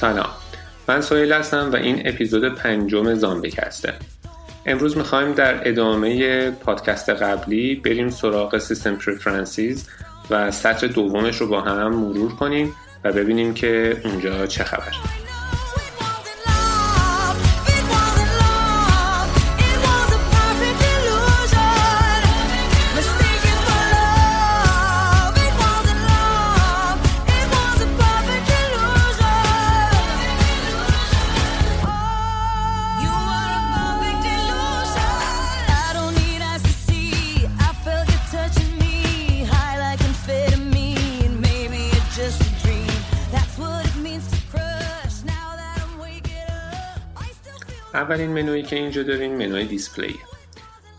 سلام. من سویل هستم و این اپیزود پنجم زامبیکسته امروز می‌خوایم در ادامه پادکست قبلی بریم سراغ System Preferences و سطر دومش رو با هم مرور کنیم و ببینیم که اونجا چه خبر. اولین منویی که اینجا داریم منوی display.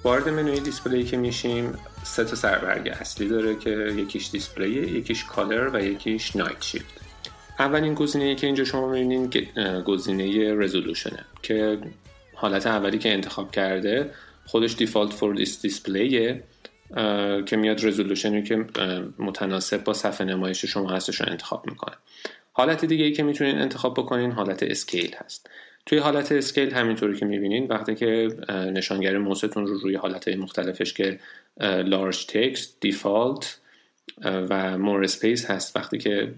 وارد منوی display که میشیم سه تا سربرگ اصلی داره که یکیش display یکیش color و یکیش night shift اولین گزینه که اینجا شما می‌بینین گزینه resolution ه که حالت اولی که انتخاب کرده خودش default for this display ه که میاد resolution ی که متناسب با صفحه نمایش شما هستش رو انتخاب می‌کنه. حالت دیگه ای که می‌تونین انتخاب بکنین حالت scale هست. توی حالت scale همینطوری که می‌بینین وقتی که نشانگر موستون رو روی حالت مختلفش که large text default و more space هست وقتی که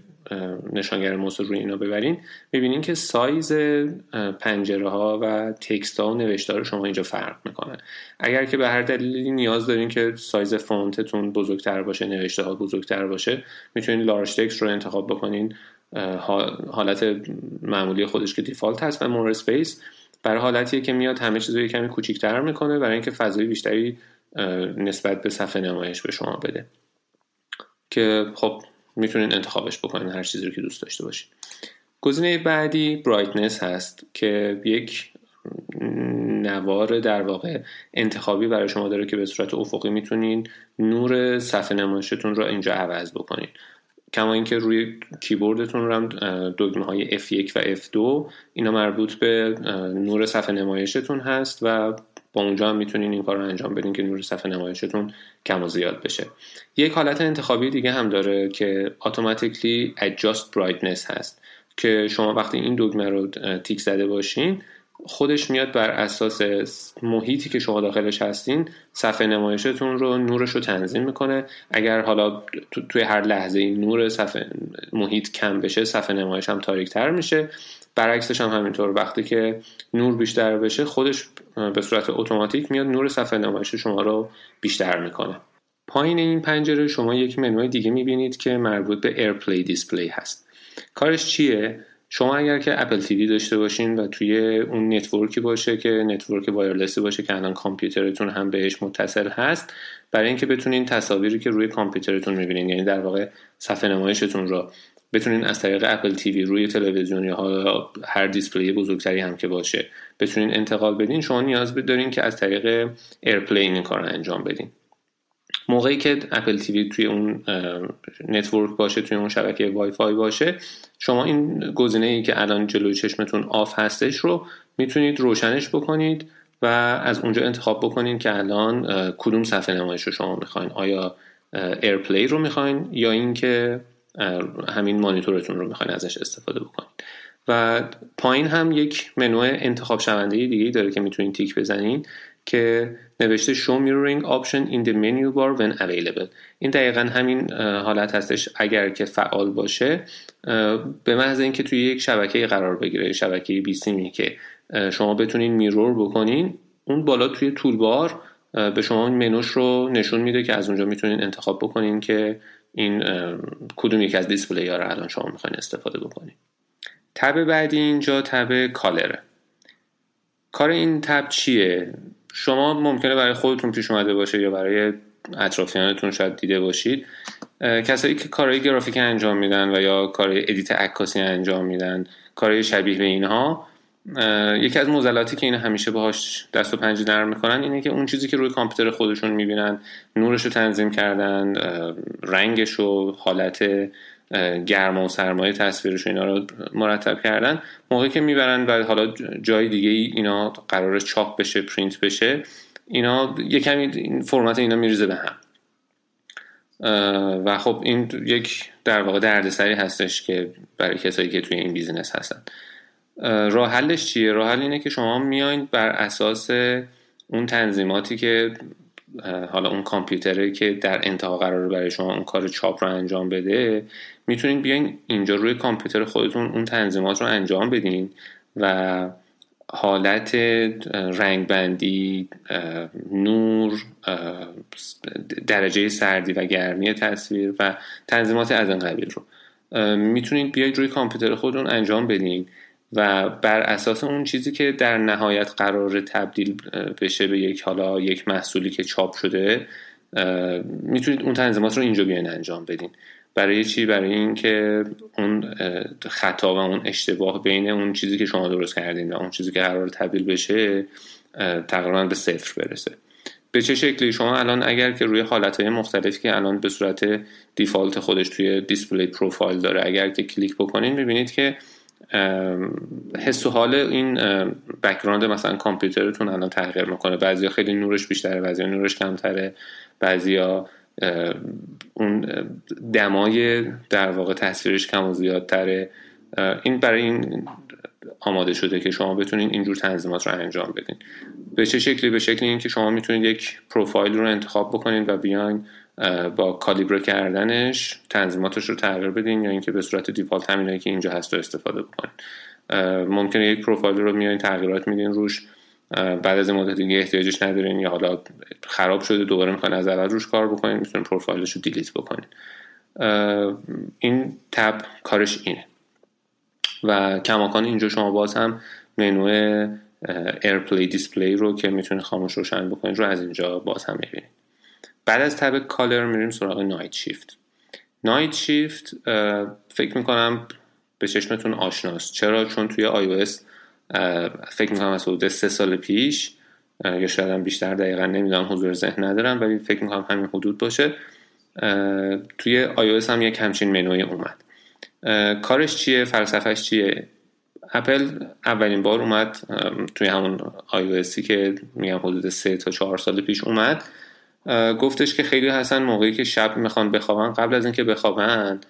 نشانگر موس روی اینا ببرین می‌بینین که سایز پنجره ها و text ها و نوشته رو شما اینجا فرق می‌کنه. اگر که به هر دلیلی نیاز دارین که سایز فونتتون بزرگتر باشه نوشته ها بزرگتر باشه می‌تونین large text رو انتخاب بکنین. حالت معمولی خودش که default هست و more space برای حالتیه که میاد همه چیز رو کمی کوچیک‌تر می‌کنه برای اینکه فضای بیشتری نسبت به صفحه نمایش به شما بده. که خب می‌تونین انتخابش بکنین هر چیزی رو که دوست داشته باشین. گزینه بعدی brightness هست که یک نوار در واقع انتخابی برای شما داره که به صورت افقی می‌تونین نور صفحه نمایشتون رو اینجا عوض بکنین. کما اینکه روی کیبوردتون هم دکمه های F1 و F2 اینا مربوط به نور صفحه نمایشتون هست و با اونجا هم می‌تونین این کار رو انجام بدین که نور صفحه نمایشتون کم و زیاد بشه. یک حالت انتخابی دیگه هم داره که automatically adjust brightness هست که شما وقتی این دکمه رو تیک زده باشین خودش میاد بر اساس محیطی که شما داخلش هستین صفحه نمایشتون رو نورش رو تنظیم می‌کنه. اگر حالا توی هر لحظه این نور صفحه محیط کم بشه صفحه نمایش هم تاریکتر میشه. برعکسش هم همینطور وقتی که نور بیشتر بشه خودش به صورت اتوماتیک میاد نور صفحه نمایش شما رو بیشتر می‌کنه. پایین این پنجره شما یک منوی دیگه می‌بینید که مربوط به AirPlay display هست. کارش چیه؟ شما اگر که Apple TV داشته باشین و توی اون network ی باشه که network wireless ی باشه که الان کامپیوترتون هم بهش متصل هست برای اینکه بتونین تصاویری که روی کامپیوترتون می‌بینین یعنی در واقع صفحه نمایشتون رو بتونین از طریق Apple TV روی تلویزیون یا هر display بزرگتری هم که باشه بتونین انتقال بدین شما نیاز دارین که از طریق AirPlay این کار انجام بدین. موقعی که Apple TV توی اون network باشه توی اون شبکه وای فای باشه شما این گزینه ای که الان جلوی چشمتون off هستش رو می‌تونید روشنش بکنید و از اونجا انتخاب بکنید که الان کدوم صفحه نمایش رو شما می‌خواین. آیا AirPlay رو می‌خواین یا اینکه همین مانیتورتون رو می‌خواین ازش استفاده بکنید. و پایین هم یک منو انتخاب شونده دیگه داره که می‌تونید تیک بزنین. که نوشته show mirroring option in the menu bar when available. این دقیقا همین حالت هستش. اگر که فعال باشه به محض اینکه توی یک شبکه قرار بگیره شبکه بی سیمی که شما بتونین میرور بکنین اون بالا توی تولبار به شما این منوش رو نشون میده که از اونجا می‌تونین انتخاب بکنین که این کدوم یک از دیسپلی ها رو الان شما می‌خواین استفاده بکنین. تب بعدی اینجا تب کالره کار این تب چیه؟ شما ممکنه برای خودتون پیش اومده باشه یا برای اطرافیانتون شاید دیده باشید. کسایی که کارهای گرافیک انجام میدن و یا کارهای ادیت عکاسی انجام میدن کارهای شبیه به اینها یکی از موزلاتی که این همیشه باهاش دست و پنجه نرم می‌کنن اینه که اون چیزی که روی کامپیوتر خودشون می‌بینن نورش رو تنظیم کردن رنگش و حالت گرما و سرمایه تصویرش اینا رو مرتب کردن. موقعی که می‌برن و حالا جای دیگه اینا قرار چاپ بشه پرینت بشه اینا یه کمی فرمت اینا میریزه به هم. و خب این یک در واقع دردسری هستش که برای کسایی که توی این business هستن. راه حلش چیه؟ راه حل اینه که شما میایین بر اساس اون تنظیماتی که حالا اون کامپیوتره که در انتها قرار برای شما اون کار چاپ رو انجام بده می‌تونید بیاین اینجا روی کامپیوتر خودتون اون تنظیمات رو انجام بدین و حالت رنگبندی نور درجه سردی و گرمی تصویر و تنظیمات از این قبیل رو. می‌تونید بیاید روی کامپیوتر خودتون انجام بدین و بر اساس اون چیزی که در نهایت قرار تبدیل بشه به یک حالا یک محصولی که چاپ شده می‌تونید اون تنظیمات رو اینجا بیاین انجام بدین. برای چی؟ برای اینکه اون خطا و اون اشتباه بین اون چیزی که شما درست کردین و اون چیزی که قرار تبدیل بشه تقریبا به صفر برسه. به چه شکلی؟ شما الان اگر که روی حالتهای مختلفی که الان به صورت default خودش توی display profile داره اگر که کلیک بکنین می‌بینید که حس و حال این background مثلا کامپیوترتون الان تغییر می‌کنه. بعضیا خیلی نورش بیشتره بعضیا نورش کمتره بعضیا اون دمای در واقع تصویرش کم و زیادتره. این برای این آماده شده که شما بتونین اینجور تنظیمات رو انجام بدین. به چه شکلی؟ به شکلی اینکه شما می‌تونید یک پروفایل رو انتخاب بکنین و بیاین با کالیبر کردنش تنظیماتش رو تغییر بدین یا اینکه به صورت دیفالت همینایی که اینجا هست رو استفاده بکنین. ممکنه یک پروفایل رو میایین تغییرات میدین روش. بعد از مدت دیگه احتیاجش ندارین یا حالا خراب شده دوباره می‌خواین از اول روش کار بکنین می‌تونین پروفایلش رو delete بکنین این تب کارش اینه. و کماکان اینجا شما باز هم منو AirPlay display رو که می‌تونید خاموش روشن بکنید رو از اینجا باز هم می‌بینید. بعد از تب color میریم سراغ night shift night shift فکر می‌کنم به چشمتون آشناست. چرا؟ چون توی iOS فکر می‌کنم از حدود سه سال پیش یا شاید هم بیشتر دقیقا نمی‌دونم حضور ذهن ندارم ولی فکر می‌کنم همین حدود باشه. توی iOS هم یک همچین منوی اومد. کارش چیه؟ فلسفهش چیه؟ اپل اولین بار اومد توی همون iOSی که میگم حدود سه تا چهار سال پیش اومد. گفتش که خیلی هستن موقعی که شب می‌خوان بخوابن. قبل از اینکه بخوابن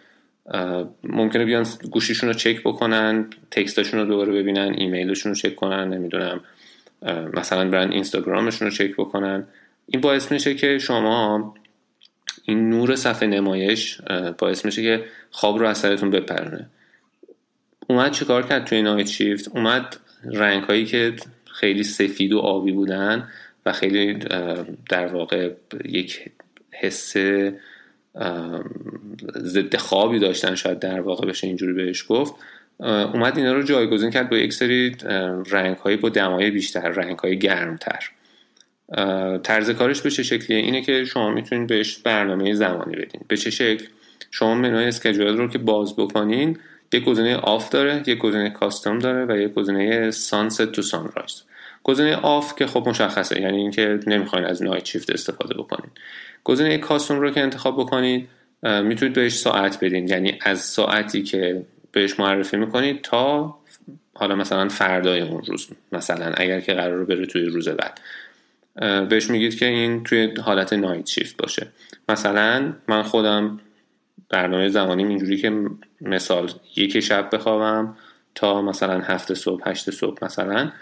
ممکنه بیان گوشیشون رو چک بکنن تکستاشون رو دوباره ببینن ایمیلشون رو چک کنن نمی‌دونم مثلا برن اینستاگرامشون رو چک بکنن. این باعث میشه که شما این نور صفحه نمایش باعث میشه که خواب رو از سرتون بپرونه. اومد چیکار کرد توی نایت شیفت؟ اومد رنگ هایی که خیلی سفید و آبی بودن و خیلی در واقع یک حس ضد خوابی داشتن شاید در واقع بشه اینجوری بهش گفت. اومد اینا رو جایگزین کرد با یک سری رنگ هایی با دمای بیشتر رنگ های گرمتر طرز کارش به چه شکلیه؟ اینه که شما می‌تونید بهش برنامه زمانی بدین. به چه شکل؟ شما منوی schedule رو که باز بکنین یک گزینه off داره یک گزینه custom داره و یک گزینه sunset to sunrise. گزینه آف که خب مشخصه یعنی اینکه نمی‌خواین از نایت شیفت استفاده بکنید گزینه کاستوم رو که انتخاب بکنید می‌تونید بهش ساعت بدین. یعنی از ساعتی که بهش معرفی می‌کنید تا حالا مثلا فردای اون روز مثلا اگر که قرار بره توی روز بعد. بهش میگید که این توی حالت نایت شیفت باشه. مثلا من خودم برنامه زمانیم اینجوری که مثال یک شب بخوابم تا مثلا هفت صبح هشت صبح مثلا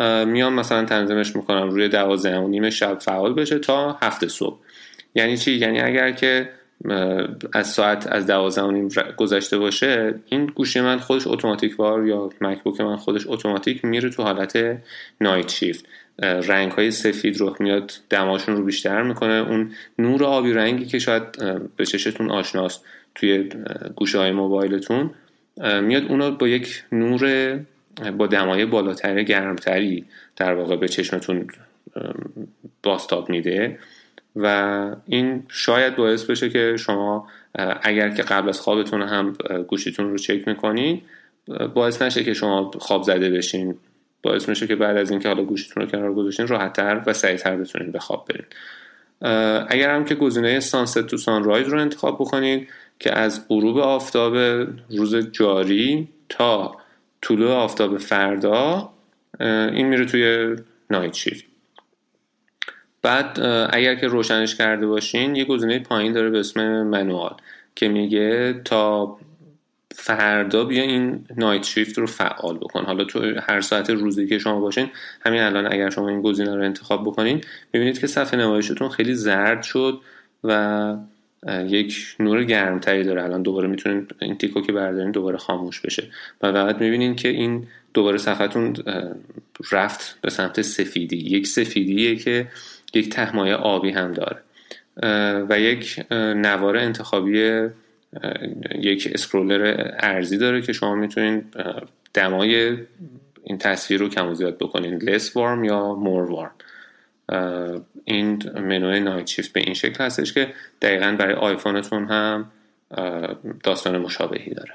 میام مثلا تنظیمش می‌کنم روی دوازده و نیم شب فعال بشه تا هفت صبح. یعنی چی؟ یعنی اگر که از ساعت از دوازده و نیم گذشته باشه این گوشی من خودش اتوماتیک وار یا مکبوک من خودش اتوماتیک میره تو حالت نایت شیفت رنگ های سفید رو میاد دماشون رو بیشتر می‌کنه. اون نور آبی رنگی که شاید به چشتون آشناست توی گوشه های موبایلتون میاد اونو با یک نور با دمای بالاتر گرمتری در واقع به چشمتون باستاب میده و این شاید باعث بشه که شما اگر که قبل از خوابتون هم گوشیتون رو چک می‌کنین باعث نشه که شما خواب زده بشین. باعث میشه که بعد از اینکه حالا گوشیتون رو کنار گذاشتین راحتتر و سریعتر بتونید به خواب برین. اگر هم که گزینه سانست تو سانرایز رو انتخاب بکنید که از غروب آفتاب روز جاری تا طلوع آفتاب فردا این میره توی نایت شیفت بعد اگر که روشنش کرده باشین یه گزینه پایین داره به اسم منوال که میگه تا فردا بیا این نایت شیفت رو فعال بکن. حالا تو هر ساعت روزی که شما باشین همین الان اگر شما این گزینه رو انتخاب بکنین ببینید که صفحه نمایشتون خیلی زرد شد و یک نور گرمتری داره. الان دوباره می‌تونین این تیکو که بردارین دوباره خاموش بشه. و بعد می‌بینین که این دوباره صفحتون رفت به سمت سفیدی. یک سفیدیه که یک تهمایه آبی هم داره. و یک نوار انتخابی یک اسکرولر ارزی داره که شما می‌تونید دمای این تصویر رو کم و زیاد بکنین. Less warm یا more warm. این منوی night shift به این شکل هستش که دقیقا برای آیفونتون هم داستان مشابهی داره.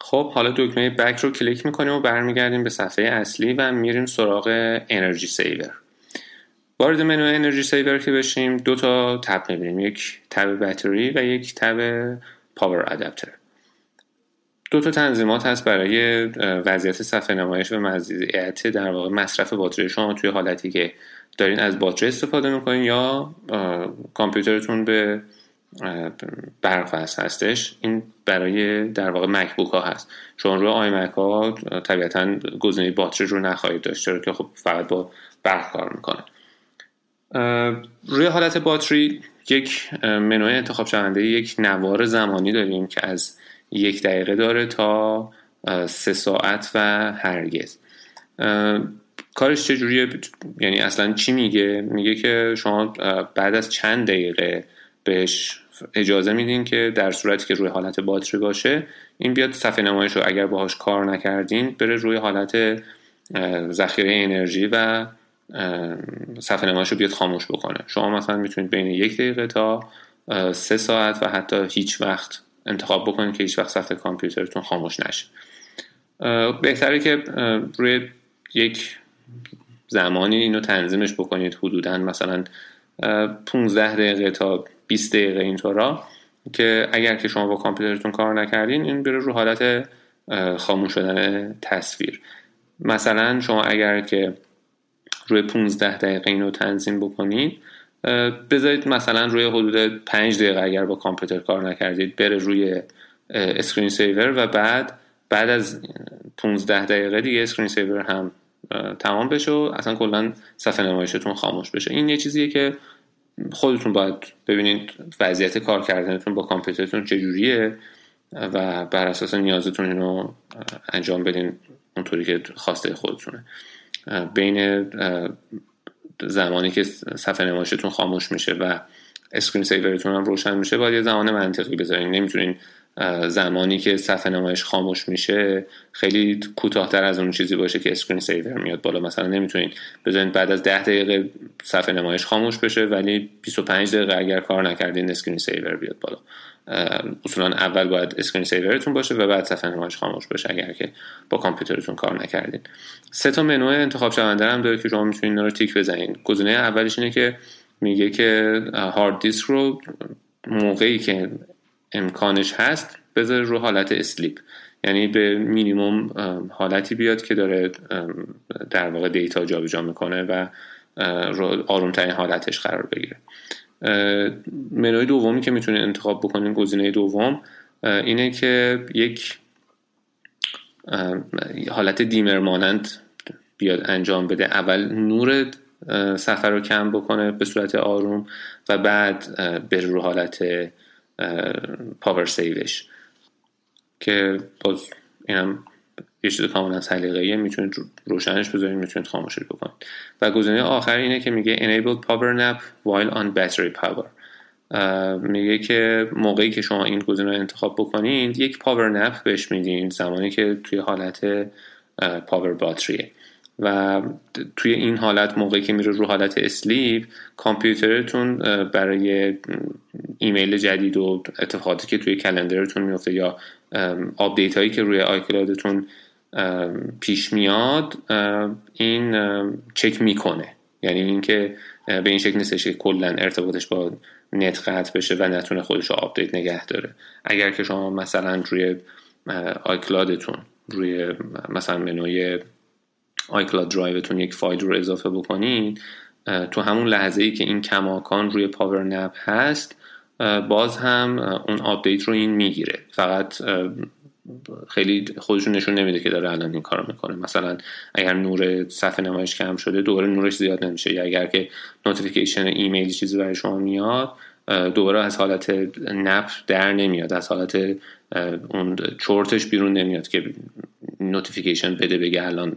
خب حالا دکمه back رو کلیک می‌کنیم و برمیگردیم به صفحه اصلی و میریم سراغ energy saver وارد منو energy saver که بشیم دو تا تب می‌بینیم. یک تب battery و یک تب پاور ادپتر دو تا تنظیمات هست برای وضعیت صفحه نمایش و مزیت در واقع مصرف باتری. شما توی حالتی که دارین از باتری استفاده می‌کنین یا کامپیوترتون به برق هستش این برای در واقع مکبوک ها هست. چون روی آی مک ها طبیعتا گزینه باتری رو نخواهید داشت چرا که خب فقط با برق کار می‌کنه. روی حالت باتری یک منوی انتخاب شونده یک نوار زمانی داریم که از یک دقیقه داره تا سه ساعت و هرگز. کارش چجوریه یعنی اصلا چی میگه؟ میگه که شما بعد از چند دقیقه بهش اجازه میدین که در صورتی که روی حالت باتری باشه این بیاد صفحه نمایش رو اگر باهاش کار نکردین بره روی حالت ذخیره انرژی و صفحه نمایش رو بیاد خاموش بکنه. شما مثلا می‌تونید بین یک دقیقه تا سه ساعت و حتی هیچ وقت انتخاب بکنید که هیچ وقت صفحه کامپیوترتون خاموش نشه. بهتره که روی یک زمانی اینو تنظیمش بکنید. حدودا مثلا 15 دقیقه تا 20 دقیقه اینطورا که اگر که شما با کامپیوترتون کار نکردین این بره رو حالت خاموش شدن تصویر. مثلا شما اگر که روی 15 دقیقه اینو تنظیم بکنید بذارید مثلا روی حدود 5 دقیقه اگر با کامپیوتر کار نکردید بره روی screen saver و بعد بعد از 15 دقیقه دیگه screen saver هم تمام بشه و اصلا کلا صفحه نمایشتون خاموش بشه. این یه چیزیه که خودتون باید ببینید وضعیت کار کردنتون با کامپیوترتون چجوریه و بر اساس نیازتون اینو انجام بدین اونطوری که خواسته خودتونه. بین زمانی که صفحه نمایشتون خاموش میشه و screen saver تون هم روشن میشه باید یه زمان منطقی بذارین. نمی‌تونین زمانی که صفحه نمایش خاموش میشه خیلی کوتاهتر از اون چیزی باشه که screen saver میاد بالا. مثلا نمی‌تونین بذارین بعد از 10 دقیقه صفحه نمایش خاموش بشه ولی 25 دقیقه اگر کار نکردین screen saver بیاد بالا. اصولا اول باید screen saver تون باشه و بعد صفحه نمایش خاموش بشه اگر که با کامپیوترتون کار نکردین. سه تا منو انتخاب شونده هم داره که شما می‌تونین رو تیک بزنین. گزینه اولش اینه که میگه که هارد دیسک رو موقعی که امکانش هست بذاره رو حالت sleep. یعنی به مینیموم حالتی بیاد که داره در واقع data جابجا می‌کنه و آرومترین حالتش قرار بگیره. منوی دومی که می‌تونید انتخاب بکنین گزینه دوم اینه که یک حالت دیمر مانند بیاد انجام بده. اول نور سفر رو کم بکنه به صورت آروم و بعد به رو حالت پاور سیوش که باز اینم یه چیز کاملا سلیقه‌ایه. می‌تونید روشنش بذارید می‌تونید خاموشش بکنید. و گزینه آخر اینه که میگه enable power nap while on battery power. میگه که موقعی که شما این گزینه رو انتخاب بکنید یک power nap بهش میدین زمانی که توی حالت power باتریه و توی این حالت موقعی که میره رو حالت sleep کامپیوترتون برای ایمیل جدید و اتفاقاتی که توی calendar تون میفته یا update هایی که روی iCloud تون پیش میاد این چک می‌کنه. یعنی اینکه به این شکل نیستش که کلا ارتباطش با نت قطع بشه و نتونه خودش رو update نگه داره. اگر که شما مثلا روی iCloud تون روی مثلا منوی iCloud Drive تون یک فایل رو اضافه بکنید تو همون لحظه ای که این کماکان روی power nap هست باز هم اون update رو این می‌گیره. فقط خیلی خودشون نشون نمیده که داره الان این کارو می‌کنه. مثلا اگر نور صفحه نمایش کم شده دوباره نورش زیاد نمیشه. یا اگر که notification ایمیل چیزی برای شما میاد دوباره از حالت nap در نمیاد. از حالت اون چرتش بیرون نمیاد که notification بده بگه الان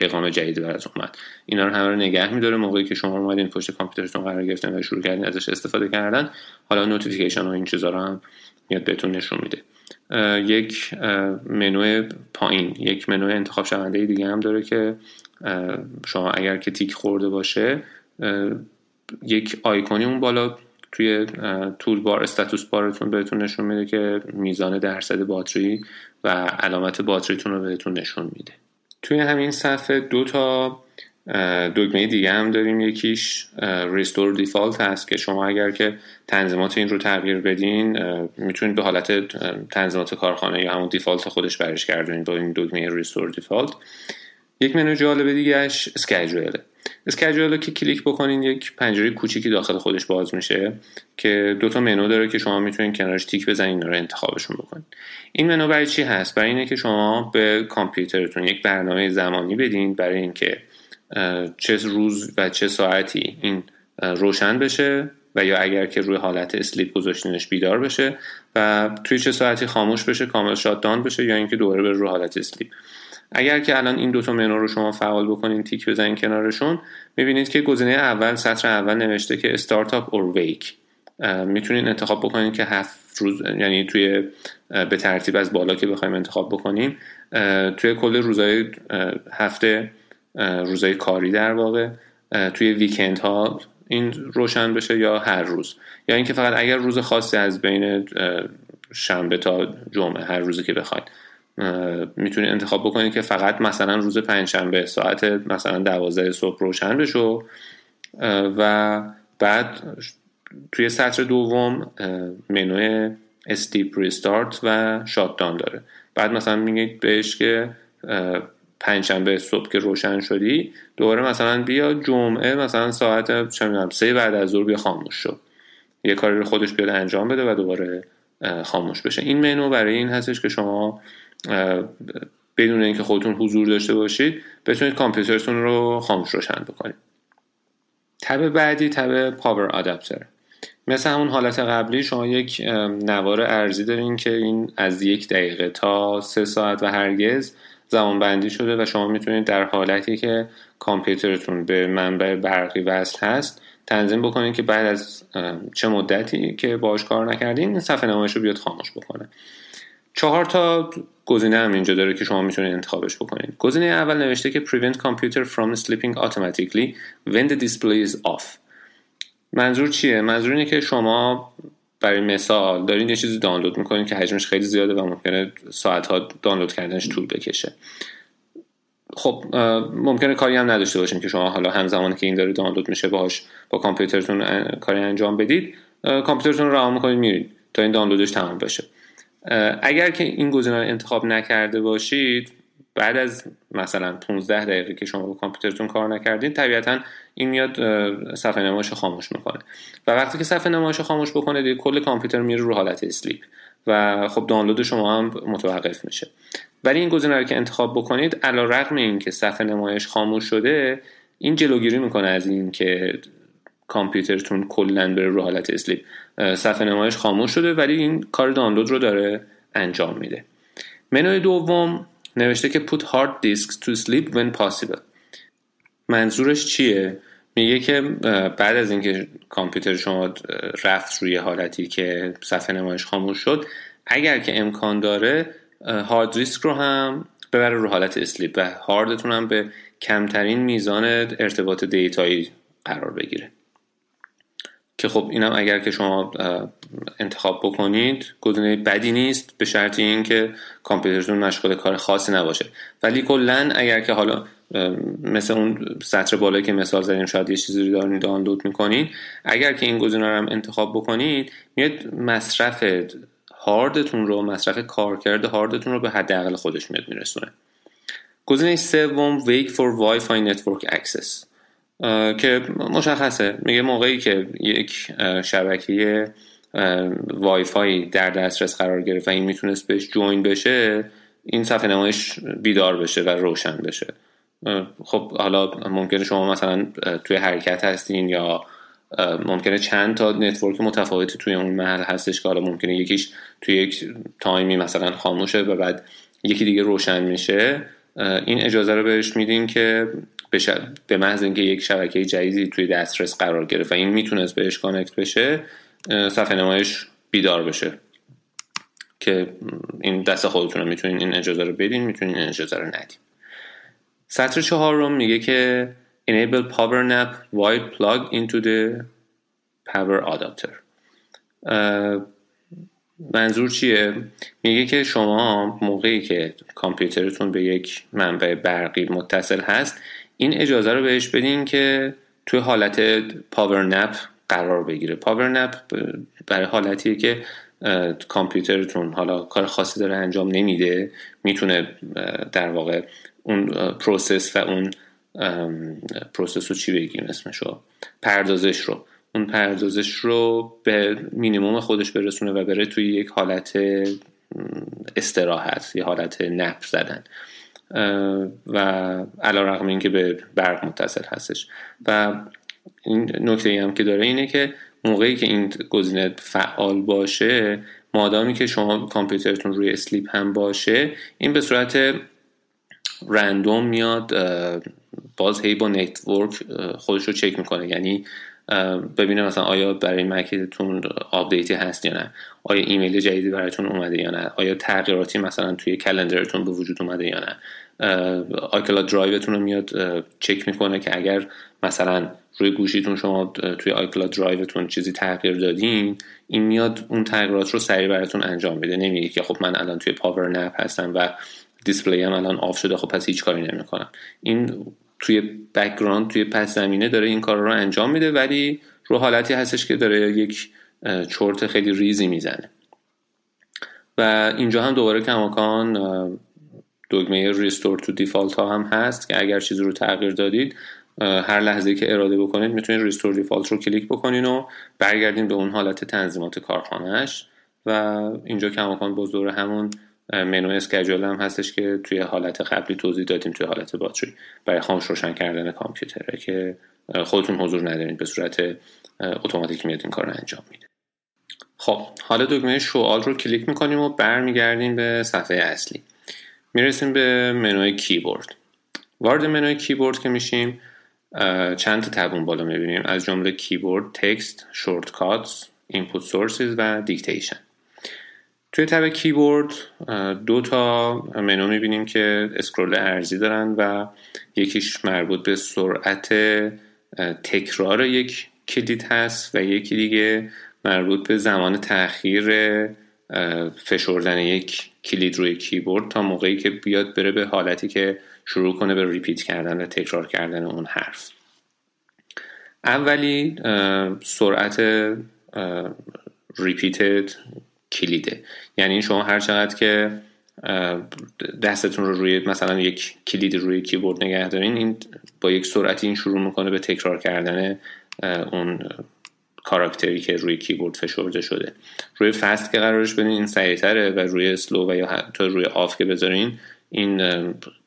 پیغام جدیدی برات اومد. اینا رو همه رو نگه میداره. موقعی که شما اومدین پشت کامپیوترتون قرار گرفتن و شروع کردین ازش استفاده کردن حالا notification و این چیزا رو هم میاد بهتون نشون میده. یک منو پایین. یک منو انتخاب شونده دیگه هم داره که شما اگر که تیک خورده باشه یک آیکونی اون بالا توی toolbar status bar تون بهتون نشون میده که میزان درصد باتری و علامت باتریتون رو بهتون نشون میده. توی همین صفحه دو تا دکمه دیگه هم داریم. یکیش restore default هست که شما اگر که تنظیمات این رو تغییر بدین می‌تونید به حالت تنظیمات کارخانه یا همون default خودش برش گردونید با این دکمه restore default یک منو جالب دیگهش schedule ه schedule ه که کلیک بکنین یک پنجره کوچیکی داخل خودش باز میشه که دو تا منو داره که شما می‌تونید کنارش تیک بزنین رو انتخابشون بکنین. این منو برای چی هست؟ برای اینه که شما به کامپیوترتون یک برنامه زمانی بدین برای اینکه چه روز و چه ساعتی این روشن بشه و یا اگر که روی حالت sleep گذاشتینش بیدار بشه و توی چه ساعتی خاموش بشه کامل shutdown بشه یا اینکه دوباره به روی حالت sleep. اگر که الان این دوتا منو رو شما فعال بکنین تیک بزنین کنارشون می‌بینید که گزینه اول سطر اول نوشته که start up or wake می‌تونین انتخاب بکنین که هفت روز یعنی توی به ترتیب از بالا که بخوایم انتخاب بکنیم توی کل روزهای هفته روزهای کاری در واقع توی ویکند ها این روشن بشه یا هر روز. یا اینکه فقط اگر روز خاصی از بین شنبه تا جمعه هر روزی که بخواید. می‌تونید انتخاب بکنید که فقط مثلا روز پنجشنبه ساعت مثلا دوازده صبح روشن بشه. و بعد توی سطر دوم منوی استیپ ریستارت و شاتدان داره. بعد مثلا میگید بهش که پنجشنبه صبح که روشن شدی دوباره مثلا بیا جمعه مثلا ساعت چه سه بعد از ظهر بیا خاموش شد یه کاری رو خودش بیاد انجام بده و دوباره خاموش بشه. این منو برای این هستش که شما بدون اینکه خودتون حضور داشته باشید بتونید کامپیوترتون رو خاموش روشن بکنید. تب بعدی تب پاور آداپتر. مثل همون حالت قبلی شما یک نوار ارزی دارین که این از یک دقیقه تا سه ساعت و هرگز زمان بندی شده و شما می‌تونید در حالتی که کامپیوترتون به منبع برقی وصل هست تنظیم بکنید که بعد از چه مدتی که باش کار نکردین صفحه نمایش رو بیاد خاموش بکنه. چهار تا گزینه هم اینجا داره که شما می‌تونید انتخابش بکنید. گزینه اول نوشته که prevent computer from sleeping automatically when the display is off. منظور چیه؟ منظور اینه که شما برای مثال دارین یه چیزی دانلود می‌کنین که حجمش خیلی زیاده و ممکنه ساعت ها دانلود کردنش طول بکشه. خب ممکنه کاری هم نداشته باشیم که شما حالا همزمانی که این داره دانلود میشه باهاش با کامپیوترتون کاری انجام بدید. کامپیوترتون رو رها می‌کنید میرید. تا این دانلودش تمام بشه. اگر که این گزینه رو انتخاب نکرده باشید بعد از مثلا 15 دقیقه که شما با کامپیوترتون کار نکردید طبیعتا این میاد صفحه نمایش خاموش می‌کنه. و وقتی که صفحه نمایش خاموش بکنه دیگه کل کامپیوتر میره رو حالت sleep و خب دانلود شما هم متوقف میشه. ولی این گزینه رو که انتخاب بکنید علی‌رغم این که صفحه نمایش خاموش شده این جلوگیری می‌کنه از این که کامپیوترتون کلا بره رو حالت sleep. صفحه نمایش خاموش شده ولی این کار دانلود رو داره انجام میده. منوی دوم نوشته که put hard disks to sleep when possible. منظورش چیه؟ میگه که بعد از اینکه کامپیوتر شما رفت روی حالتی که صفحه نمایش خاموش شد اگر که امکان داره هارد دیسک رو هم ببره رو حالت اسلیپ و هاردتون هم به کمترین میزان ارتباط دیتایی قرار بگیره. که خب اینم اگر که شما انتخاب بکنید گزینه بدی نیست به شرط اینکه کامپیوترتون مشغول کار خاصی نباشه. ولی کلا اگر که حالا مثل اون سطر بالایی که مثال زدیم شاید یه چیزی رو دارین دانلود می‌کنین اگر که این گزینه رو هم انتخاب بکنید میاد مصرف هاردتون رو مصرف کارکرد هاردتون رو به حداقل خودش میاد میرسونه. گزینه سوم wake for Wi-Fi network access. که مشخصه. میگه موقعی که یک شبکه وای فای در دسترس قرار گرفت و این می‌تونست بهش join بشه این صفحه نمایش بیدار بشه و روشن بشه. خب حالا ممکنه شما مثلا توی حرکت هستین یا ممکنه چند تا network متفاوتی توی اون محل هستش که حالا ممکنه یکیش توی یک تایمی مثلا خاموشه و بعد یکی دیگه روشن میشه. این اجازه رو بهش میدین که به محض اینکه یک شبکه جدیدی توی دسترس قرار گرفت و این می‌تونست بهش کانکت بشه صفحه نمایش بیدار بشه. که این دست خودتون می‌تونین این اجازه رو بدین می‌تونین این اجازه رو ندین. سطر چهار رو میگه که enable power nap while plug into the power adapter. منظور چیه؟ میگه که شما موقعی که کامپیوترتون به یک منبع برقی متصل هست این اجازه رو بهش بدین که توی حالت power nap قرار بگیره. power nap برای حالتیه که کامپیوترتون حالا کار خاصی داره انجام نمیده می‌تونه در واقع اون process و اون پروسس رو چی بگیم اسمشو؟ پردازش رو. اون پردازش رو به مینیموم خودش برسونه و بره توی یک حالت استراحت یه حالت نپ زدن. و علا رقم این که به برق متصل هستش. و این نکته هم که داره اینه که موقعی که این گزینه فعال باشه مادامی که شما کامپیوترتون روی اسلیپ هم باشه این به صورت رندوم میاد باز هی با network خودش رو چک می‌کنه. یعنی ببینه مثلا آیا برای Mac تون update ی هست یا نه. آیا ایمیل جدیدی براتون اومده یا نه. آیا تغییراتی مثلا توی calendar تون به وجود اومده یا نه. iCloud Drive تون رو میاد چک می‌کنه که اگر مثلا روی گوشیتون شما توی iCloud Drive تون چیزی تغییر دادین این میاد اون تغییرات رو سریع براتون انجام میده. نمیگه که خب من الان توی power nap هستم و display هم الان off شده خب پس هیچ کاری نمی‌کنم. این توی background توی پس زمینه داره این کار رو انجام میده ولی رو حالتی هستش که داره یک چرت خیلی ریزی می‌زنه. و اینجا هم دوباره کماکان دگمه restore to default ها هم هست که اگر چیزی رو تغییر دادید هر لحظه که اراده بکنید می‌تونید restore default رو کلیک بکنین و برگردین به اون حالت تنظیمات کارخانهش و اینجا کماکان باز همون منو schedule هم هستش که توی حالت قبلی توضیح دادیم توی حالت باتری برای خاموش روشن کردن کامپیوتره که خودتون حضور ندارین به صورت اتوماتیک میاد این کار رو انجام میده. خب حالا دکمه show all رو کلیک می‌کنیم و برمیگردیم به صفحه اصلی. می‌رسیم به منوی کیبورد. وارد منوی کیبورد که میشیم چند تا تبون بالا می‌بینیم. از جمله keyboard text shortcuts input sources و dictation توی تب کیبورد دو تا منو می‌بینیم که scroll عرضی دارن و یکیش مربوط به سرعت تکرار یک کلید هست و یکی دیگه مربوط به زمان تاخیر فشردن یک کلید روی کیبورد تا موقعی که بیاد بره به حالتی که شروع کنه به repeat کردن و تکرار کردن اون حرف. اولی سرعت repeated کلیده. یعنی شما هر چقدر که دستتون رو روی مثلا یک کلید روی کیبورد نگه دارین این با یک سرعتی این شروع می‌کنه به تکرار کردن اون کاراکتری که روی کیبورد فشرده شده. روی fast که قرارش بدین این سریعتره و روی slow و یا حتی روی off که بذارین این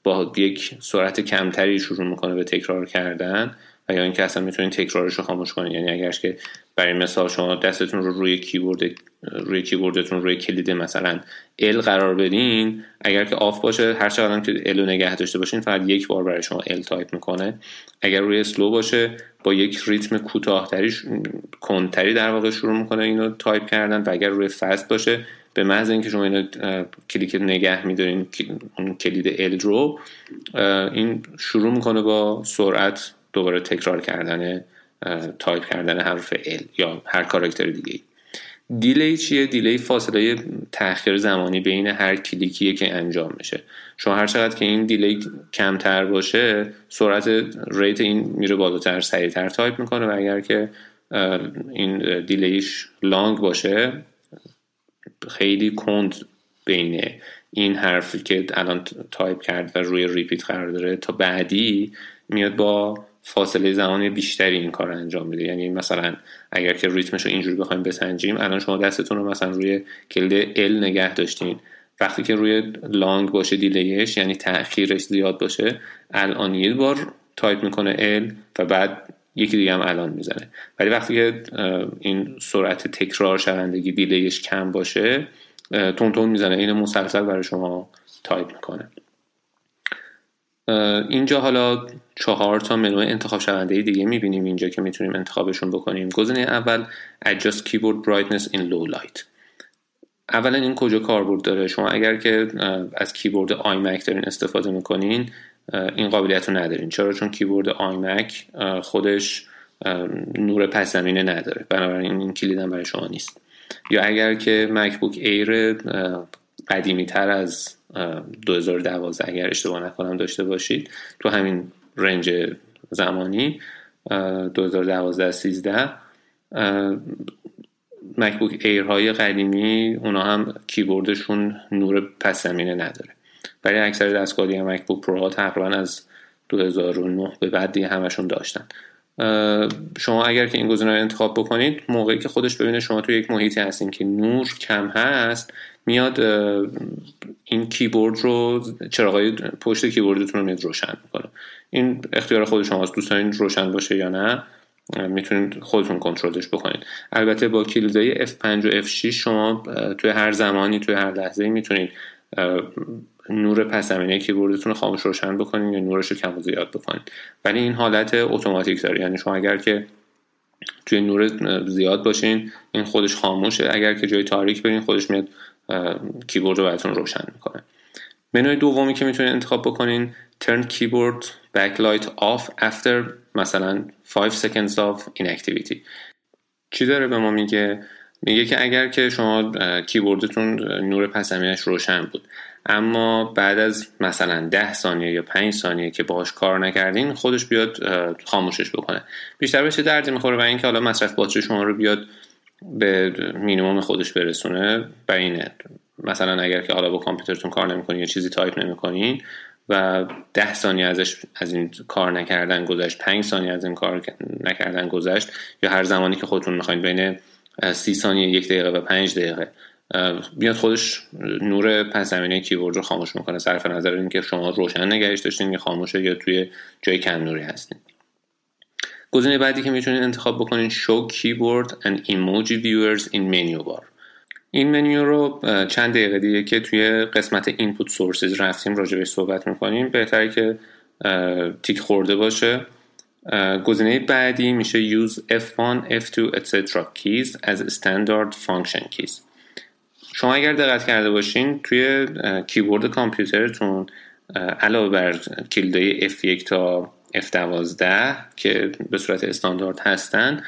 با یک سرعت کمتری شروع می‌کنه به تکرار کردن. و یا اینکه اصلا می‌تونین تکرارش رو خاموش کنین. یعنی اگرش که برای مثال شما دستتون رو روی کیبورد روی کیبوردتون روی کلید مثلا L قرار بدین اگر که off باشه هر چقدر که L رو نگه داشته باشین فقط یک بار برای شما L تایپ می‌کنه. اگر روی slow باشه با یک ریتم کوتاهتری کندتری در واقع شروع می‌کنه اینو تایپ کردن و اگر روی fast باشه به محض اینکه شما اینو کلیک نگه میدارین اون کلید L رو این شروع می‌کنه با سرعت دوباره تکرار کردن تایپ کردن حرف L یا هر کاراکتر دیگه delay چیه؟ delay فاصله تاخیر زمانی بین هر کلیکیه که انجام میشه. شما هر چقدر که این delay کمتر باشه سرعت rate این میره بالاتر سریعتر تایپ می‌کنه و اگر که این delay ش long باشه خیلی کند بین این حرفی که الان تایپ کرد و روی repeat قرار داره تا بعدی میاد با فاصله زمانی بیشتری این کار انجام میده. یعنی مثلا اگر که ریتمش رو اینجوری بخوایم بسنجیم الان شما دستتون رو مثلا روی کلید L نگه داشتین. وقتی که روی long باشه delay ش یعنی تاخیرش زیاد باشه الان یه بار تایپ می‌کنه L و بعد یکی دیگه هم الان می‌زنه. ولی وقتی که این سرعت تکرار شوندگی delay ش کم باشه تند تند می‌زنه. این مسلسل برای شما تایپ می‌کنه. اینجا حالا چهار تا منو انتخاب شونده دیگه می‌بینیم اینجا که می‌تونیم انتخابشون بکنیم. گزینه اول adjust keyboard brightness in low light. اولا این کجا کاربرد داره؟ شما اگر که از کیبورد iMac دارین استفاده می‌کنین این قابلیت رو ندارین. چرا؟ چون کیبورد iMac خودش نور پس زمینه نداره. بنابراین این کلیدم برای شما نیست. یا اگر که MacBook Air قدیمی تر از 2012 اگر اشتباه نکنم داشته باشید. تو همین رنج زمانی 2012 13 MacBook Air های قدیمی اونا هم کیبوردشون نور پس زمینه نداره. برای اکثر دستگاهی MacBook Pro ها تقریبا از 2009 به بعد دیگه همشون داشتن. شما اگر که این گزینه رو انتخاب بکنید موقعی که خودش ببینه شما تو یک محیطی هستین که نور کم هست میاد این کیبورد رو چراغای پشت کیبوردتون رو میاد روشن می‌کنه. این اختیار خود شماست. دوست دارین روشن باشه یا نه می‌تونید خودتون کنترلش بکنید. البته با کلیدهای F5 و F6 شما توی هر زمانی توی هر لحظه می‌تونید نور پس زمینه کیبوردتون رو خاموش روشن بکنید یا نورش رو کم و زیاد بکنید. ولی این حالت اتوماتیک داره. یعنی شما اگر که توی نور زیاد باشین این خودش خاموشه. اگر که جای تاریک برین خودش میاد کیبورد رو براتون روشن می‌کنه. منوی دومی که می‌تونید انتخاب بکنین turn keyboard backlight off after مثلا 5 seconds of inactivity. چی داره به ما میگه؟ میگه که اگر که شما کیبوردتون نور پس روشن بود اما بعد از مثلا 10 ثانیه یا 5 ثانیه که باهاش کار نکردین خودش بیاد خاموشش بکنه. بیشتر بهش دردی می‌خوره و اینکه حالا مصرف باتری شما رو بیاد به مینیمم خودش برسونه و اینه. مثلا اگر که حالا با کامپیوترتون کار نمی‌کنین یا چیزی تایپ نمی‌کنین و ده ثانیه ازش از این کار نکردن گذشت پنج ثانیه از این کار نکردن گذشت یا هر زمانی که خودتون می‌خواین بین سی ثانیه یک دقیقه و پنج دقیقه بیاد خودش نور پس زمینه کیبورد رو خاموش می‌کنه. صرف نظر اینکه شما روشن نگهش داشتین یا خاموشه یا توی جای کم نوری هستین. گزینه بعدی که می‌تونید انتخاب بکنین show keyboard and emoji viewers in menu bar این منیو رو چند دقیقه دیگه که توی قسمت input sources رفتیم راجبش صحبت می‌کنیم بهتره که تیک خورده باشه گزینه بعدی میشه use F1, F2, etc. keys as standard function keys شما اگر دقت کرده باشین توی کیبورد کامپیوترتون علاوه بر کلیدهای F1 تا F12 که به صورت استاندارد هستن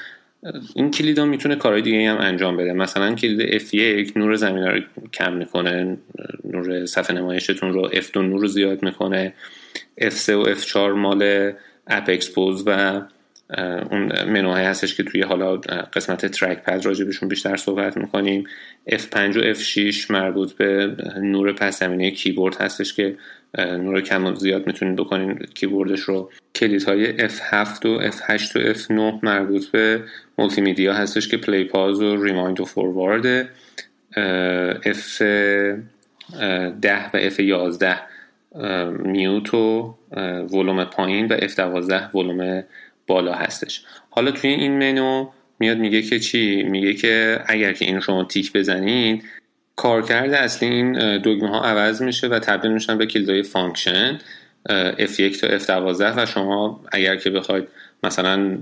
این کلید ها می‌تونه کارهای دیگه هم انجام بده. مثلا کلید F1 نور زمین رو کم می‌کنه نور صفحه نمایشتون رو F2 نور رو زیاد می‌کنه. F3 و F4 مال App Exposé و اون منوهای هستش که توی حالا قسمت trackpad راجبشون بیشتر صحبت می‌کنیم. F5 و F6 مربوط به نور پس زمینه کیبورد هستش که نور کم و زیاد می‌تونید بکنین کیبوردش رو. کلید های F7 و F8 و F9 مربوط به مولتی میدیا هستش که play pause و rewind و forward F10 و F11 mute و ولوم پایین و F12 ولوم بالا هستش. حالا توی این منو میاد میگه که چی؟ میگه که اگر که این شما تیک بزنید کارکرد اصلی این دگمه ها عوض میشه و تبدیل میشن به کلیدهای function F1 تا F12 و شما اگر که بخواید مثلا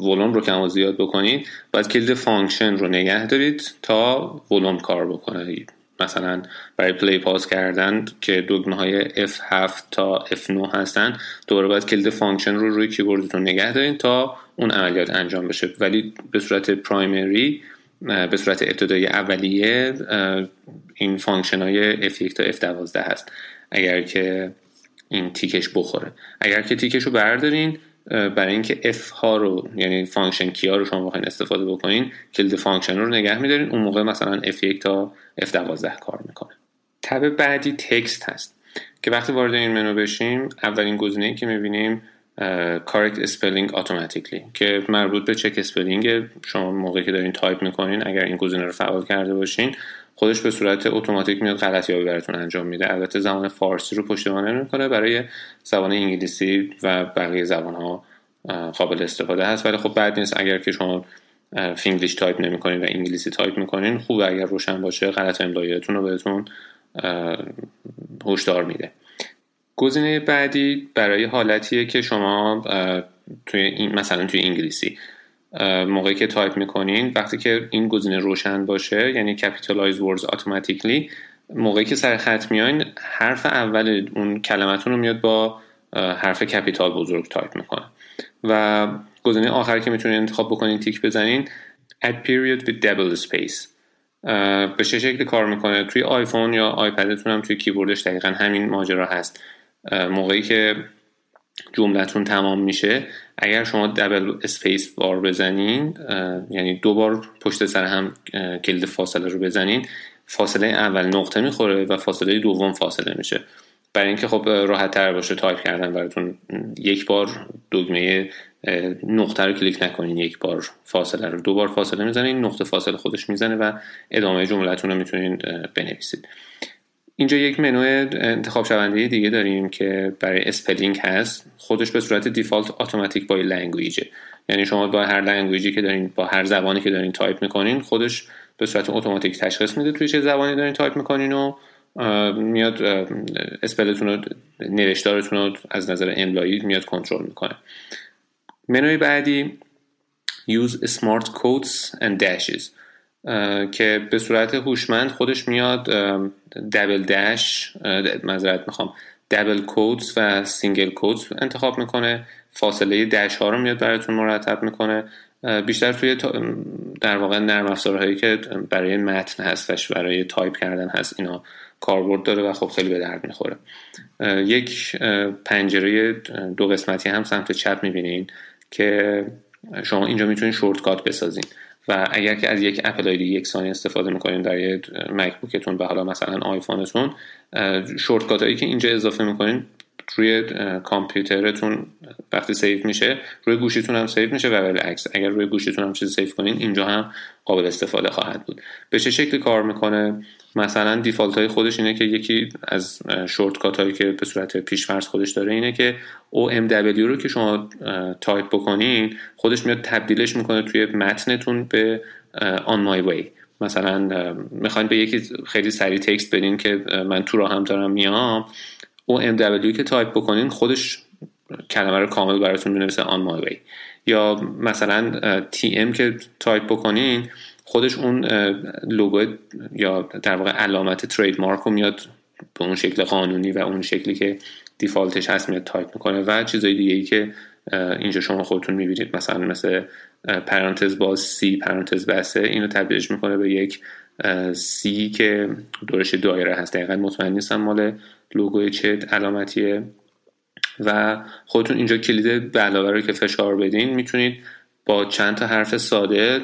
ولوم رو کم و زیاد بکنید باید کلید function رو نگه دارید تا ولوم کار بکنه. مثلا برای play pause کردن که دگمه های F7 تا F9 هستن دوباره باید کلید function رو روی کیبوردتون نگه دارید تا اون عملیات انجام بشه. ولی به صورت primary به صورت ابتدایی اولیه این function های F1 تا F12 هست. اگر که این تیکش بخوره. اگر که تیکش رو بردارین برای اینکه اف ها رو یعنی function key ا رو شما بخواین استفاده بکنین کلید function رو نگه میدارین. اون موقع مثلا F1 تا F12 کار می‌کنه. تب بعدی text هست که وقتی وارد این منو بشیم اولین گزینه که می‌بینیم correct spelling automatically که مربوط به check spelling شما موقعی که دارین تایپ می‌کنین اگر این گزینه رو فعال کرده باشین خودش به صورت اتوماتیک میاد غلطی یابی براتون انجام میده. البته زبان فارسی رو پشتیبانی نمی‌کنه برای زبان انگلیسی و بقیه زبان ها قابل استفاده هست. ولی خب بد نیست. اگر که شما فینگلیش تایپ نمی‌کنین و انگلیسی تایپ می‌کنین خوب اگر روشن باشه غلط املاییتون رو بهتون هشدار میده. گزینه بعدی برای حالتیه که شما توی این مثلا توی انگلیسی موقعی که تایپ می‌کنین وقتی که این گزینه روشن باشه یعنی capitalize words automatically موقعی که سر خط میاین حرف اول اون کلمتون رو میاد با حرف capital بزرگ تایپ می‌کنه. و گزینه آخر که می‌تونین انتخاب بکنین تیک بزنین add period with double space. به چه شکل کار می‌کنه؟ توی آیفون یا آیپدتون هم توی کیبوردش دقیقا همین ماجرا هست. موقعی که جملتون تمام میشه اگر شما double space bar بزنین یعنی دو بار پشت سر هم کلید فاصله رو بزنین فاصله اول نقطه می‌خوره و فاصله دوم فاصله میشه. برای اینکه خب راحت تر باشه تایپ کردن براتون یک بار دگمه نقطه رو کلیک نکنین یک بار فاصله رو. دو بار فاصله می‌زنین نقطه فاصله خودش می‌زنه و ادامه جملتون رو می‌تونین بنویسید. اینجا یک منو انتخاب شونده دیگه داریم که برای spelling هست. خودش به صورت default automatic by language ه. یعنی شما با هر language ی که دارین با هر زبانی که دارین تایپ می‌کنین خودش به صورت اتوماتیک تشخیص میده توی چه زبانی دارین تایپ می‌کنین و میاد spell تون رو نوشتارتون رو از نظر املایی میاد کنترل می‌کنه. منوی بعدی use smart quotes and dashes. که به صورت هوشمند خودش میاد double dash معذرت می‌خوام double quotes و single quotes انتخاب می‌کنه. فاصله dash ها رو میاد براتون مرتب می‌کنه. بیشتر توی در واقع نرم افزارهایی که برای متن هست و برای تایپ کردن هست اینا کاربرد داره و خب خیلی به درد می‌خوره. یک پنجره دو قسمتی هم سمت چپ می‌بینین که شما اینجا می‌تونید shortcut بسازین. و اگر که از یک Apple ID یکسانی استفاده می‌کنین در یه MacBook تون به حالا مثلا آیفونتون shortcut هایی که اینجا اضافه می‌کنین روی کامپیوترتون وقتی save میشه روی گوشیتون هم save میشه و بالعکس اگر روی گوشیتون هم چیزی save کنین اینجا هم قابل استفاده خواهد بود. به چه شکلی کار می‌کنه؟ مثلا default های خودش اینه که یکی از shortcut هایی که به صورت پیشفرض خودش داره اینه که OMW رو که شما تایپ بکنین خودش میاد تبدیلش می‌کنه توی متنتون به on my way. مثلا می‌خواین به یکی خیلی سریع text بدین که من تو راهم دارم میام. OMW که تایپ بکنین خودش کلمه رو کامل براتون می‌نویسه on my way. یا مثلا TM که تایپ بکنین خودش اون لوگو یا در واقع علامت trademark رو میاد به اون شکل قانونی و اون شکلی که default ش هست میاد تایپ می‌کنه و چیزای دیگه ای که اینجا شما خودتون می‌بینید. مثلا مثل پرانتز باز C پرانتز بسته اینو تبدیلش می‌کنه به یک سی که دورش دایره هست. دقیقا مطمئن نیستم مال لوگوی چه علامتیه. و خودتون اینجا کلید علاوه رو که فشار بدین می‌تونید با چند تا حرف ساده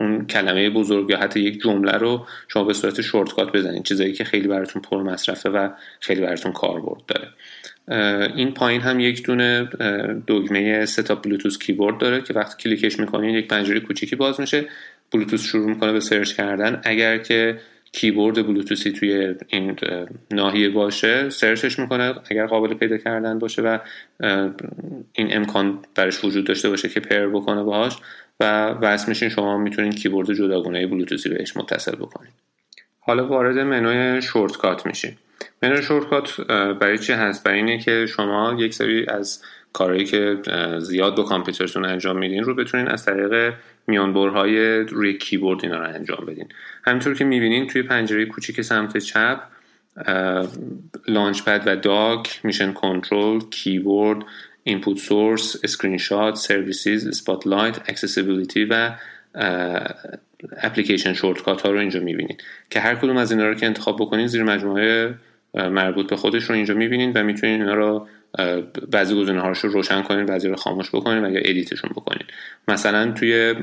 اون کلمه بزرگ یا حتی یک جمله رو شما به صورت شورتکات بزنید. چیزایی که خیلی براتون پر مصرفه و خیلی براتون کاربرد داره. این پایین هم یک دونه دگمه ستاپ بلوتوث کیبورد داره که وقتی کلیکش می‌کنین یک پنجره کوچیکی باز میشه. بلوتوث شروع می‌کنه به search کردن. اگر که کیبورد بلوتوثی توی این ناحیه باشه search ش می‌کنه. اگر قابل پیدا کردن باشه و این امکان براش وجود داشته باشه که pair بکنه باهاش و وصل میشین شما می‌تونین کیبورد جداگانه بلوتوثی بهش متصل بکنید حالا وارد منوی shortcut میشیم. منوی shortcut برای چی هست؟ برای اینه که شما یک سری از کارهایی که زیاد با کامپیوترتون انجام میدین رو بتونین از طریق میانبرهای روی کیبورد اینا رو انجام بدین. همینطور که می‌بینین توی پنجره کوچیک سمت چپ Launchpad و Dock Mission Control keyboard input source screenshot services Spotlight accessibility و application shortcut ها رو اینجا می‌بینید که هر کدوم از اینا رو که انتخاب بکنین زیر مجموعه مربوط به خودش رو اینجا می‌بینید و می‌تونید اینا رو بعضی گزینه رو روشن کنین بعضی رو خاموش بکنین و یا edit شون بکنین. مثلا توی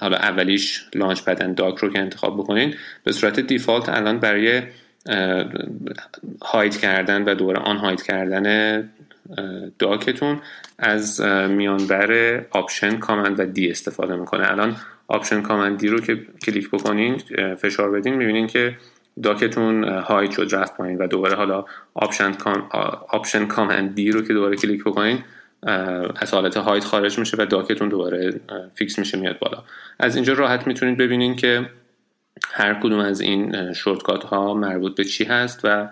حالا اولیش Launchpad and Dock رو که انتخاب بکنین به صورت default الان برای hide کردن و دوباره unhide کردن Dock تون از میانبر Option Command و D استفاده می‌کنه. الان Option Command D رو که کلیک بکنین فشار بدین می‌بینین که Dock تون hide شد رفت پایین و دوباره حالا Option Com Option Command D رو که دوباره کلیک بکنین از حالت hide خارج میشه و Dock تون دوباره fix میشه میاد بالا. از اینجا راحت می‌تونید ببینین که هر کدوم از این shortcut ها مربوط به چی هست و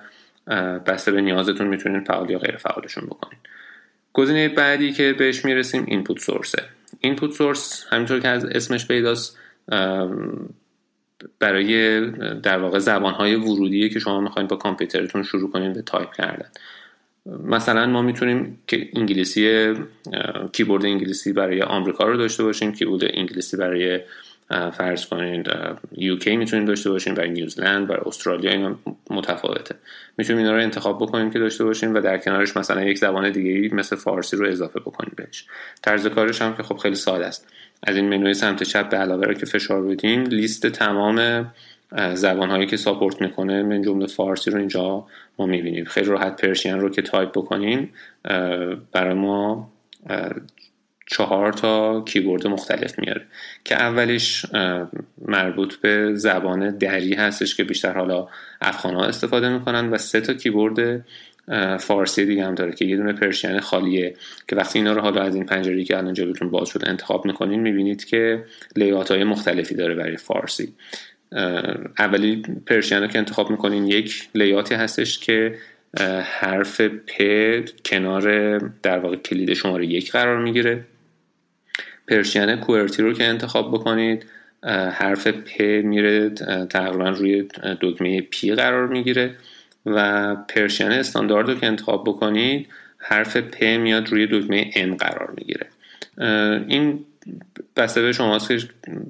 بسته به نیازتون می‌تونید فعال یا غیر فعالشون بکنید گزینه بعدی که بهش می‌رسیم Input Source ه Input Source همینطور که از اسمش پیداست برای در واقع زبانهای ورودیه که شما می‌خواین با کامپیوترتون شروع کنید به تایپ کردن. مثلا ما می‌تونیم که انگلیسی کیبورد انگلیسی برای آمریکا رو داشته باشیم کیبورد انگلیسی برای فرض کنید UK می‌تونیم داشته باشیم برای نیوزلند برای استرالیا اینا متفاوته. می‌تونیم اینا رو انتخاب بکنیم که داشته باشیم و در کنارش مثلا یک زبان دیگه مثل فارسی رو اضافه بکنیم بهش. طرز کارش هم که خب خیلی ساده است. از این منوی سمت چپ به علاوه رو که فشار بدیم لیست تمام زبان هایی که support می‌کنه من جمله فارسی رو اینجا ما می‌بینیم. خیلی راحت Persian رو که تایپ بکنیم برای ما چهار تا کیبورد مختلف میاره که اولیش مربوط به زبان دری هستش که بیشتر حالا افغان ها استفاده می‌کنن و سه تا کیبورد فارسی دیگه هم داره که یه دونه Persian خالیه که وقتی اینا رو حالا از این پنجره که الان جلوتون باز شده انتخاب می‌کنین می‌بینید که لیات های مختلفی داره برای فارسی. اولی پرشین که انتخاب می‌کنین یک لیاتی هستش که حرف پ کنار در واقع کلید شماره یک قرار می‌گیره. پرشین کوئرتی رو که انتخاب بکنید حرف پ میره تقریبا روی دکمه پی قرار می‌گیره و Persian Standard رو که انتخاب بکنید حرف پ میاد روی دکمه M قرار می‌گیره. این بسته به شماست که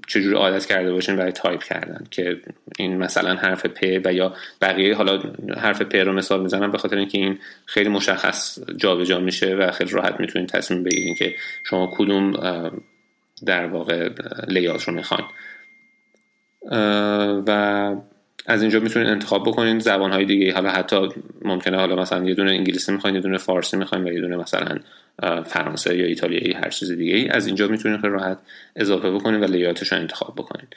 چجوری عادت کرده باشین برای تایپ کردن که این مثلا حرف پ و یا بقیه حالا حرف پ رو مثال می‌زنم به خاطر اینکه این خیلی مشخص جابجا میشه و خیلی راحت می‌تونید تصمیم بگیرین که شما کدوم در واقع layout رو می‌خواین و از اینجا می‌تونید انتخاب بکنید زبان های دیگه حالا حتی ممکنه حالا مثلا یه دونه انگلیسی می‌خواین یه دونه فارسی می‌خواین و یه دونه مثلا فرانسه یا ایتالیایی هر چیز دیگه ای از اینجا می‌تونید خیلی راحت اضافه بکنید و layout ش رو انتخاب بکنید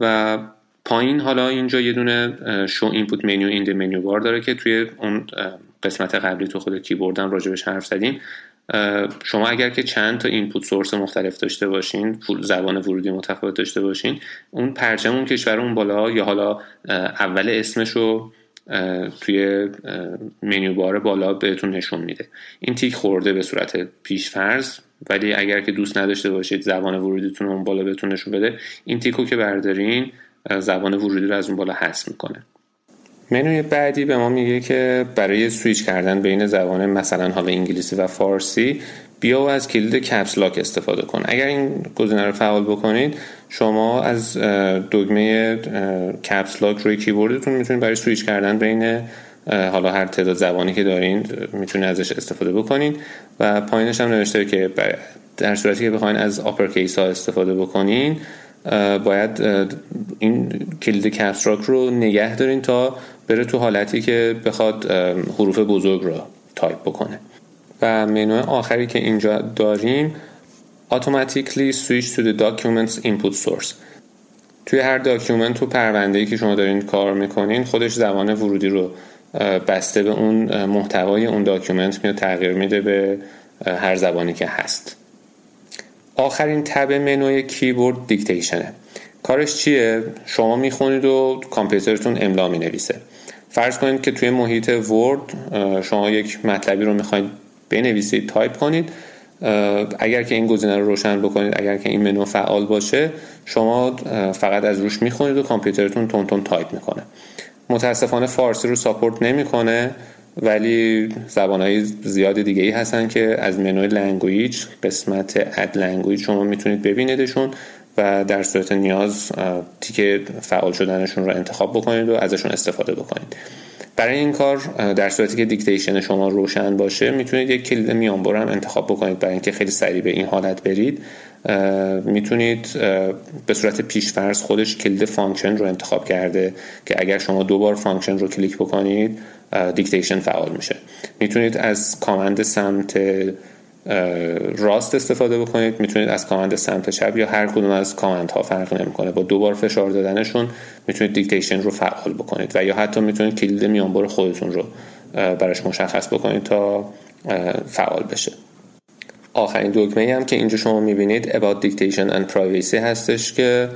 و پایین حالا اینجا یه دونه Show Input menu in menu bar داره که توی اون قسمت قبلی تو خود کیبوردم راجبش حرف زدیم. شما اگر که چند تا input source مختلف داشته باشین زبان ورودی متفاوت داشته باشین اون پرچم اون کشور اون بالا یا حالا اول اسمش رو توی منیو بار بالا بهتون نشون میده. این تیک خورده به صورت پیشفرض ولی اگر که دوست نداشته باشید زبان ورودیتون اون بالا بهتون نشون بده این تیکو که بردارین زبان ورودی رو از اون بالا حذف می‌کنه. منوی بعدی به ما میگه که برای سویچ کردن بین زبان مثلا حالا انگلیسی و فارسی بیا و از کلید کپس لاک استفاده کن. اگر این گزینه رو فعال بکنید شما از دگمه Caps Lock روی کیبوردتون می‌تونید برای سویچ کردن بین حالا هر تعداد زبانی که دارین می‌تونید ازش استفاده بکنید و پایینش هم نوشته که در صورتی که بخواین از uppercase ها استفاده بکنین باید این کلید Caps رو نگه دارین تا بره تو حالتی که بخواد حروف بزرگ رو تایپ بکنه. و منو آخری که اینجا داریم automatically switch to the documents input source. توی هر document و پرونده که شما دارین کار می‌کنین خودش زبان ورودی رو بسته به اون محتوای اون document میاد تغییر میده به هر زبانی که هست. آخرین tab منوی کیبورد Dictation ه. کارش چیه؟ شما می‌خونید و کامپیوترتون املا می‌نویسه. فرض کنید که توی محیط ورد شما یک مطلبی رو می‌خواید بنویسید تایپ کنید. اگر که این گزینه رو روشن بکنید اگر که این منو فعال باشه شما فقط از روش می‌خونید و کامپیوترتون تند تند تایپ می‌کنه. متاسفانه فارسی رو support نمی‌کنه. ولی زبانهای زیاد دیگه ای هستن که از منوی Language قسمت Add Language شما می‌تونید ببینیدشون. و در صورت نیاز تیک فعال شدنشون رو انتخاب بکنید و ازشون استفاده بکنید. برای این کار در صورتی که Dictation شما روشن باشه می‌تونید یک کلید میانبر هم انتخاب بکنید برای اینکه خیلی سریع به این حالت برید. می‌تونید به صورت پیشفرض خودش کلید Function رو انتخاب کرده که اگر شما دو بار Function رو کلیک بکنید Dictation فعال میشه. می‌تونید از Command سمت راست استفاده بکنید. می‌تونید از Command سمت چپ یا هر کدوم از Command ها فرق نمی‌کنه. با دو بار فشار دادنشون می‌تونید Dictation رو فعال بکنید و یا حتی می‌تونید کلید میانبر خودتون رو براش مشخص بکنید تا فعال بشه. آخرین دکمه هم که اینجا شما می‌بینید about dictation and privacy هستش که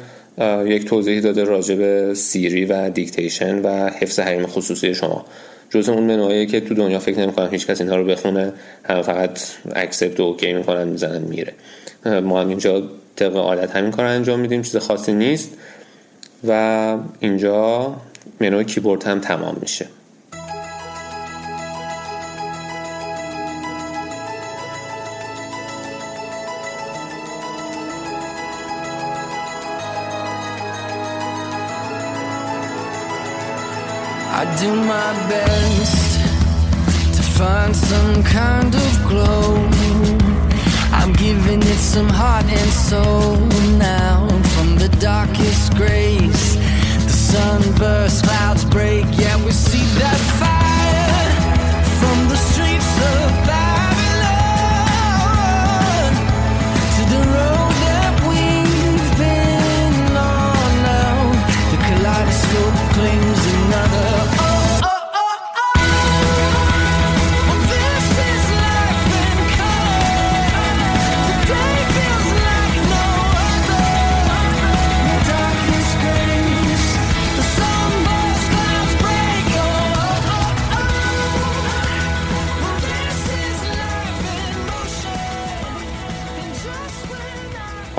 یک توضیح داده راجع به Siri و Dictation و حفظ حریم خصوصی شما. جزو اون منوهایی که تو دنیا فکر نمی‌کنم هیچ کس اینها رو بخونه همه فقط accept و OK می‌کنن می‌زنن میره. ما هم اینجا طبق عادت همین کار انجام میدیم چیز خاصی نیست. و اینجا منوی کیبورد هم تمام میشه. I do my best to find some kind of glow. I'm giving it some heart and soul now. From the darkest grace, the sun bursts, clouds break. Yeah, we see that fire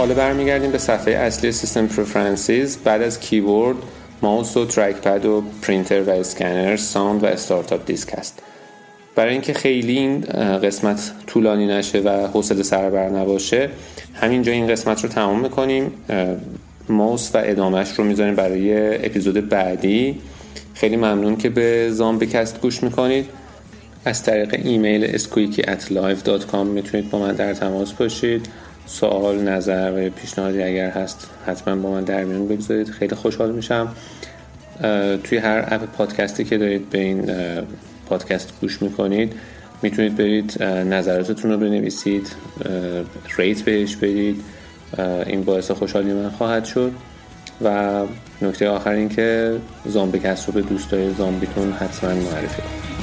حالا برمیگردیم به صفحه اصلی System Preferences. بعد از کیبورد ماوس و Trackpad و پرینتر و اسکنر Sound و Startup Disk هست. برای اینکه خیلی این قسمت طولانی نشه و حوصله سر بر نباشه همینجا این قسمت رو تمام می‌کنیم. ماوس و ادامهش رو می‌ذاریم برای اپیزود بعدی. خیلی ممنون که به زامبیکست گوش می‌کنید. از طریق ایمیل اسکویکی at live.com می‌تونید با من در تماس باشید. سوال نظر و پیشنهادی اگر هست حتما با من در میون بگذارید. خیلی خوشحال میشم. توی هر اپ پادکستی که دارید به این پادکست گوش می‌کنید می‌تونید برید نظراتتون رو بنویسید ریت بهش بدید. این باعث خوشحالی من خواهد شد. و نکته آخر این که زامبیکست رو به دوستای زامبیتون حتما معرفی کنید.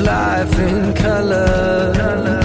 life in color. color.